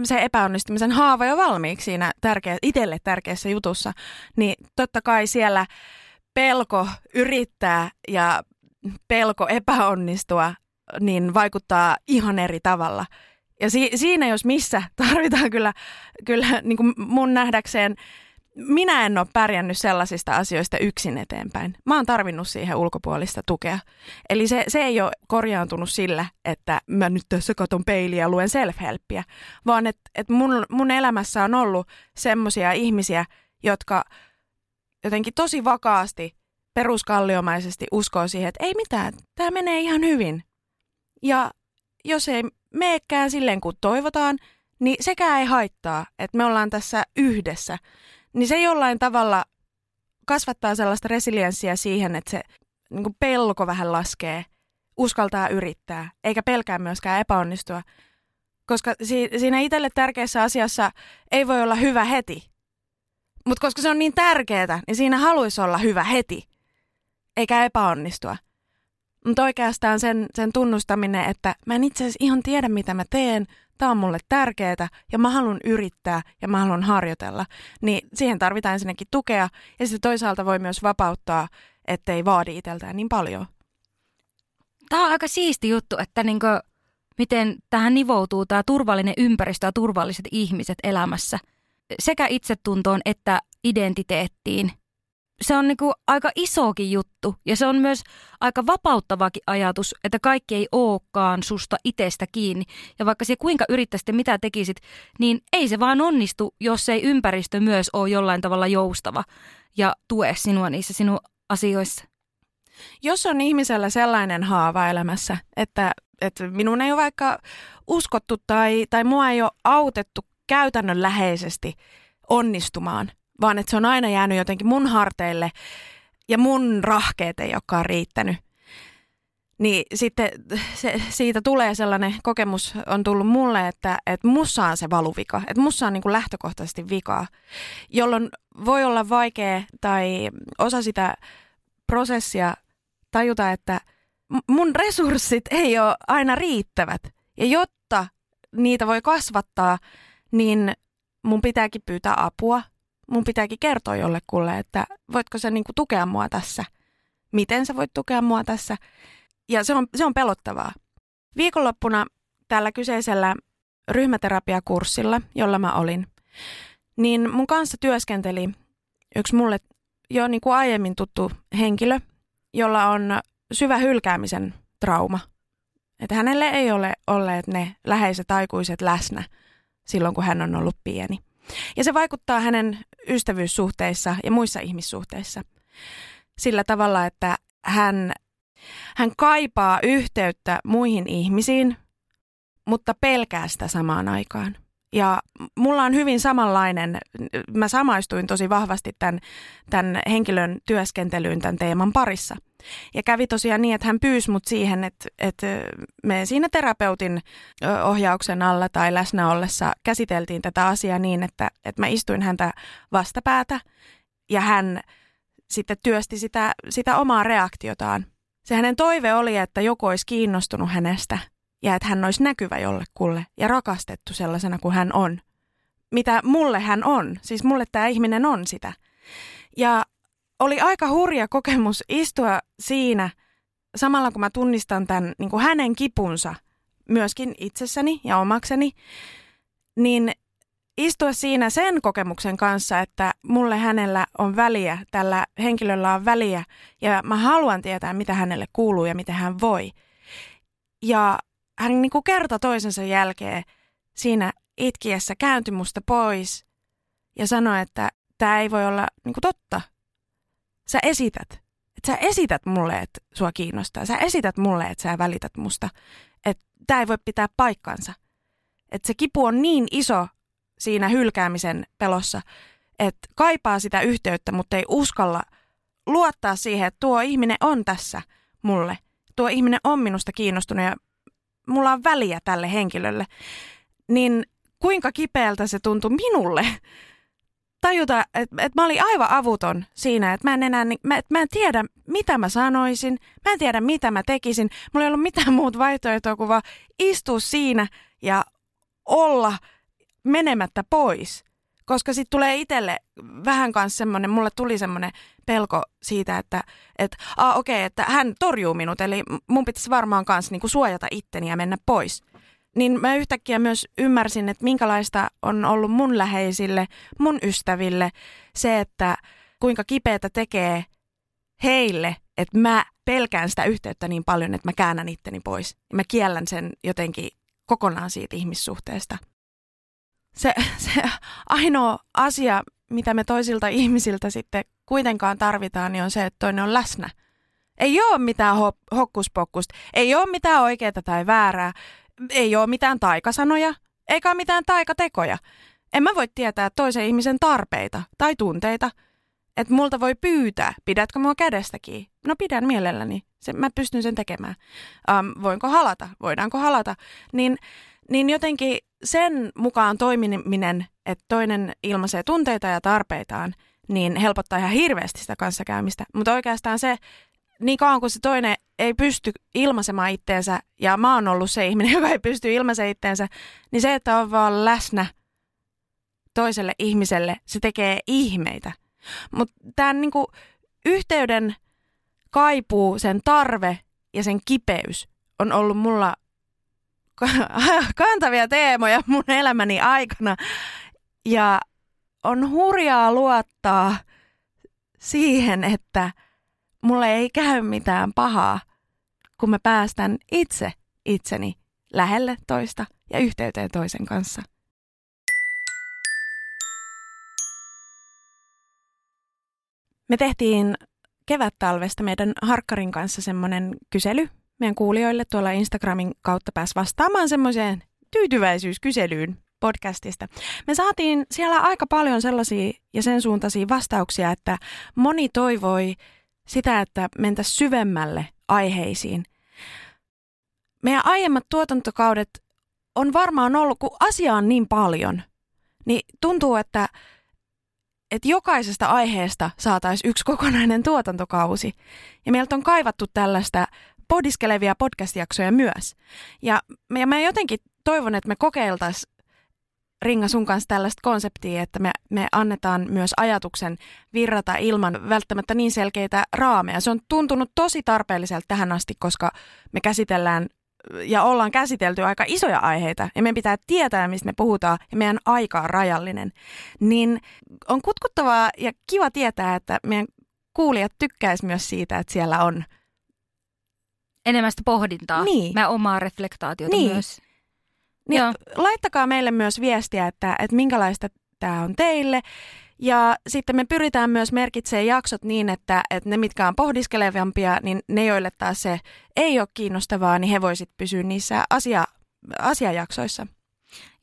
se epäonnistumisen haava jo valmiiksi siinä tärkeä, itselle tärkeässä jutussa, niin totta kai siellä pelko yrittää ja pelko epäonnistua niin vaikuttaa ihan eri tavalla. Ja si- siinä jos missä tarvitaan kyllä, kyllä niin kuin mun nähdäkseen minä en ole pärjännyt sellaisista asioista yksin eteenpäin. Mä oon tarvinnut siihen ulkopuolista tukea. Eli se, se ei ole korjaantunut sillä, että mä nyt tässä katon peiliä ja luen self-helppiä, vaan että et mun, mun elämässä on ollut semmoisia ihmisiä, jotka jotenkin tosi vakaasti, peruskalliomaisesti uskoo siihen, että ei mitään, tämä menee ihan hyvin. Ja jos ei meekään silleen kuin toivotaan, niin sekään ei haittaa, että me ollaan tässä yhdessä niin se jollain tavalla kasvattaa sellaista resilienssiä siihen, että se niin kuin pelko vähän laskee, uskaltaa yrittää, eikä pelkää myöskään epäonnistua. Koska si- siinä itselle tärkeässä asiassa ei voi olla hyvä heti. Mutta koska se on niin tärkeää, niin siinä haluaisi olla hyvä heti, eikä epäonnistua. Mutta oikeastaan sen, sen tunnustaminen, että mä en itse asiassa ihan tiedä, mitä mä teen, tämä on mulle tärkeää ja mä haluan yrittää ja mä haluan harjoitella, niin siihen tarvitaan ensinnäkin tukea ja sitten toisaalta voi myös vapauttaa, ettei vaadi itseltään niin paljon. Tämä on aika siisti juttu, että niinku, miten tähän nivoutuu tämä turvallinen ympäristö ja turvalliset ihmiset elämässä. Sekä itsetuntoon että identiteettiin se on niinku aika isokin juttu ja se on myös aika vapauttavakin ajatus, että kaikki ei olekaan susta itsestä kiinni. Ja vaikka se kuinka yrittäisit mitä tekisit, niin ei se vaan onnistu, jos ei ympäristö myös ole jollain tavalla joustava ja tue sinua niissä sinun asioissa. Jos on ihmisellä sellainen haava elämässä, että, että minun ei ole vaikka uskottu tai, tai mua ei ole autettu käytännönläheisesti onnistumaan, vaan että se on aina jäänyt jotenkin mun harteille ja mun rahkeet ei olekaan riittänyt. Niin sitten se, siitä tulee sellainen kokemus on tullut mulle, että, että mussa on se valuvika, että mussa on niin kuin lähtökohtaisesti vikaa, jolloin voi olla vaikea tai osa sitä prosessia tajuta, että mun resurssit ei ole aina riittävät. Ja jotta niitä voi kasvattaa, niin mun pitääkin pyytää apua mun pitääkin kertoa jollekulle, että voitko sä niinku tukea mua tässä? Miten sä voit tukea mua tässä? Ja se on, se on pelottavaa. Viikonloppuna tällä kyseisellä ryhmäterapiakurssilla, jolla mä olin, niin mun kanssa työskenteli yksi mulle jo niin kuin aiemmin tuttu henkilö, jolla on syvä hylkäämisen trauma. Että hänelle ei ole olleet ne läheiset aikuiset läsnä silloin, kun hän on ollut pieni. Ja se vaikuttaa hänen ystävyyssuhteissa ja muissa ihmissuhteissa sillä tavalla, että hän, hän kaipaa yhteyttä muihin ihmisiin, mutta pelkää sitä samaan aikaan. Ja mulla on hyvin samanlainen, mä samaistuin tosi vahvasti tämän, tämän henkilön työskentelyyn tämän teeman parissa. Ja kävi tosiaan niin, että hän pyysi mut siihen, että, että me siinä terapeutin ohjauksen alla tai läsnä ollessa käsiteltiin tätä asiaa niin, että, että mä istuin häntä vastapäätä ja hän sitten työsti sitä, sitä omaa reaktiotaan. Se hänen toive oli, että joku olisi kiinnostunut hänestä ja että hän olisi näkyvä jollekulle ja rakastettu sellaisena kuin hän on. Mitä mulle hän on, siis mulle tämä ihminen on sitä. Ja oli aika hurja kokemus istua siinä samalla kun mä tunnistan tämän niin kuin hänen kipunsa myöskin itsessäni ja omakseni, niin istua siinä sen kokemuksen kanssa, että mulle hänellä on väliä, tällä henkilöllä on väliä ja mä haluan tietää, mitä hänelle kuuluu ja mitä hän voi. Ja hän niin kuin kerta toisensa jälkeen siinä itkiessä kääntyi musta pois ja sanoi, että tämä ei voi olla niin kuin totta. Sä esität. Että sä esität mulle, että sua kiinnostaa. Sä esität mulle, että sä välität musta. Että tämä ei voi pitää paikkansa. Että se kipu on niin iso siinä hylkäämisen pelossa, että kaipaa sitä yhteyttä, mutta ei uskalla luottaa siihen, että tuo ihminen on tässä mulle. Tuo ihminen on minusta kiinnostunut ja mulla on väliä tälle henkilölle. Niin kuinka kipeältä se tuntui minulle tajuta, että, että mä olin aivan avuton siinä, että mä en enää, mä, että mä en tiedä mitä mä sanoisin, mä en tiedä mitä mä tekisin. Mulla ei ollut mitään muuta vaihtoehtoa kuin vaan istua siinä ja olla – menemättä pois. Koska sitten tulee itselle vähän kanssa semmoinen, mulle tuli semmoinen pelko siitä, että et, ah, okei, okay, että hän torjuu minut, eli mun pitäisi varmaan kanssa niinku suojata itteni ja mennä pois. Niin mä yhtäkkiä myös ymmärsin, että minkälaista on ollut mun läheisille, mun ystäville se, että kuinka kipeätä tekee heille, että mä pelkään sitä yhteyttä niin paljon, että mä käännän itteni pois. Mä kiellän sen jotenkin kokonaan siitä ihmissuhteesta se, se ainoa asia, mitä me toisilta ihmisiltä sitten kuitenkaan tarvitaan, niin on se, että toinen on läsnä. Ei ole mitään ho- hokkuspokkusta, ei ole mitään oikeaa tai väärää, ei ole mitään taikasanoja, eikä mitään taikatekoja. En mä voi tietää toisen ihmisen tarpeita tai tunteita. Että multa voi pyytää, pidätkö mua kädestäkin? No pidän mielelläni, se, mä pystyn sen tekemään. Um, voinko halata, voidaanko halata? Niin, niin jotenkin sen mukaan toimiminen, että toinen ilmaisee tunteita ja tarpeitaan, niin helpottaa ihan hirveästi sitä kanssakäymistä. Mutta oikeastaan se, niin kauan kuin se toinen ei pysty ilmaisemaan itteensä, ja mä oon ollut se ihminen, joka ei pysty ilmaisemaan itteensä, niin se, että on vaan läsnä toiselle ihmiselle, se tekee ihmeitä. Mutta tämän niinku, yhteyden kaipuu, sen tarve ja sen kipeys on ollut mulla kantavia teemoja mun elämäni aikana. Ja on hurjaa luottaa siihen, että mulle ei käy mitään pahaa, kun mä päästän itse itseni lähelle toista ja yhteyteen toisen kanssa. Me tehtiin kevättalvesta meidän Harkkarin kanssa semmoinen kysely, meidän kuulijoille tuolla Instagramin kautta pääsi vastaamaan semmoiseen tyytyväisyyskyselyyn podcastista. Me saatiin siellä aika paljon sellaisia ja sen suuntaisia vastauksia, että moni toivoi sitä, että mentäisiin syvemmälle aiheisiin. Meidän aiemmat tuotantokaudet on varmaan ollut, kun asia on niin paljon, niin tuntuu, että, että jokaisesta aiheesta saataisiin yksi kokonainen tuotantokausi. Ja meiltä on kaivattu tällaista pohdiskelevia podcast-jaksoja myös. Ja, ja mä jotenkin toivon, että me kokeiltaisiin Ringa sun kanssa tällaista konseptia, että me, me annetaan myös ajatuksen virrata ilman välttämättä niin selkeitä raameja. Se on tuntunut tosi tarpeelliselta tähän asti, koska me käsitellään ja ollaan käsitelty aika isoja aiheita ja meidän pitää tietää, mistä me puhutaan ja meidän aika on rajallinen. Niin on kutkuttavaa ja kiva tietää, että meidän kuulijat tykkäis myös siitä, että siellä on – enemmän sitä pohdintaa. Niin. Mä omaa reflektaatiota niin. myös. Niin, laittakaa meille myös viestiä, että, että minkälaista tämä on teille. Ja sitten me pyritään myös merkitsemään jaksot niin, että, että ne, mitkä on pohdiskelevampia, niin ne, joille taas se ei ole kiinnostavaa, niin he voisit pysyä niissä asia, asiajaksoissa.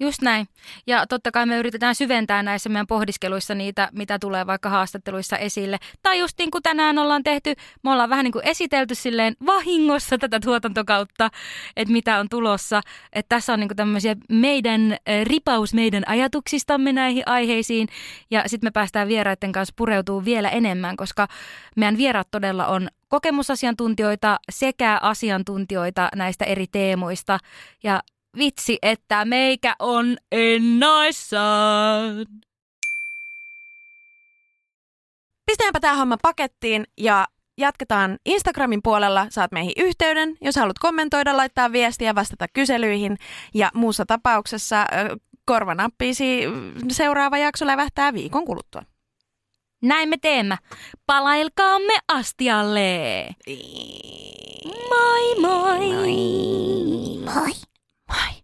Just näin. Ja totta kai me yritetään syventää näissä meidän pohdiskeluissa niitä, mitä tulee vaikka haastatteluissa esille. Tai just niin kuin tänään ollaan tehty, me ollaan vähän niin kuin esitelty silleen vahingossa tätä tuotantokautta, että mitä on tulossa. Että tässä on niin kuin tämmöisiä meidän äh, ripaus meidän ajatuksistamme näihin aiheisiin. Ja sitten me päästään vieraiden kanssa pureutuu vielä enemmän, koska meidän vieraat todella on kokemusasiantuntijoita sekä asiantuntijoita näistä eri teemoista. Ja vitsi, että meikä on ennaissaan. Pistetäänpä tämä homma pakettiin ja jatketaan Instagramin puolella. Saat meihin yhteyden, jos haluat kommentoida, laittaa viestiä, vastata kyselyihin. Ja muussa tapauksessa korvanappiisi seuraava jakso lävähtää viikon kuluttua. Näin me teemme. Palailkaamme astialle. Moi moi. Moi. Moi. My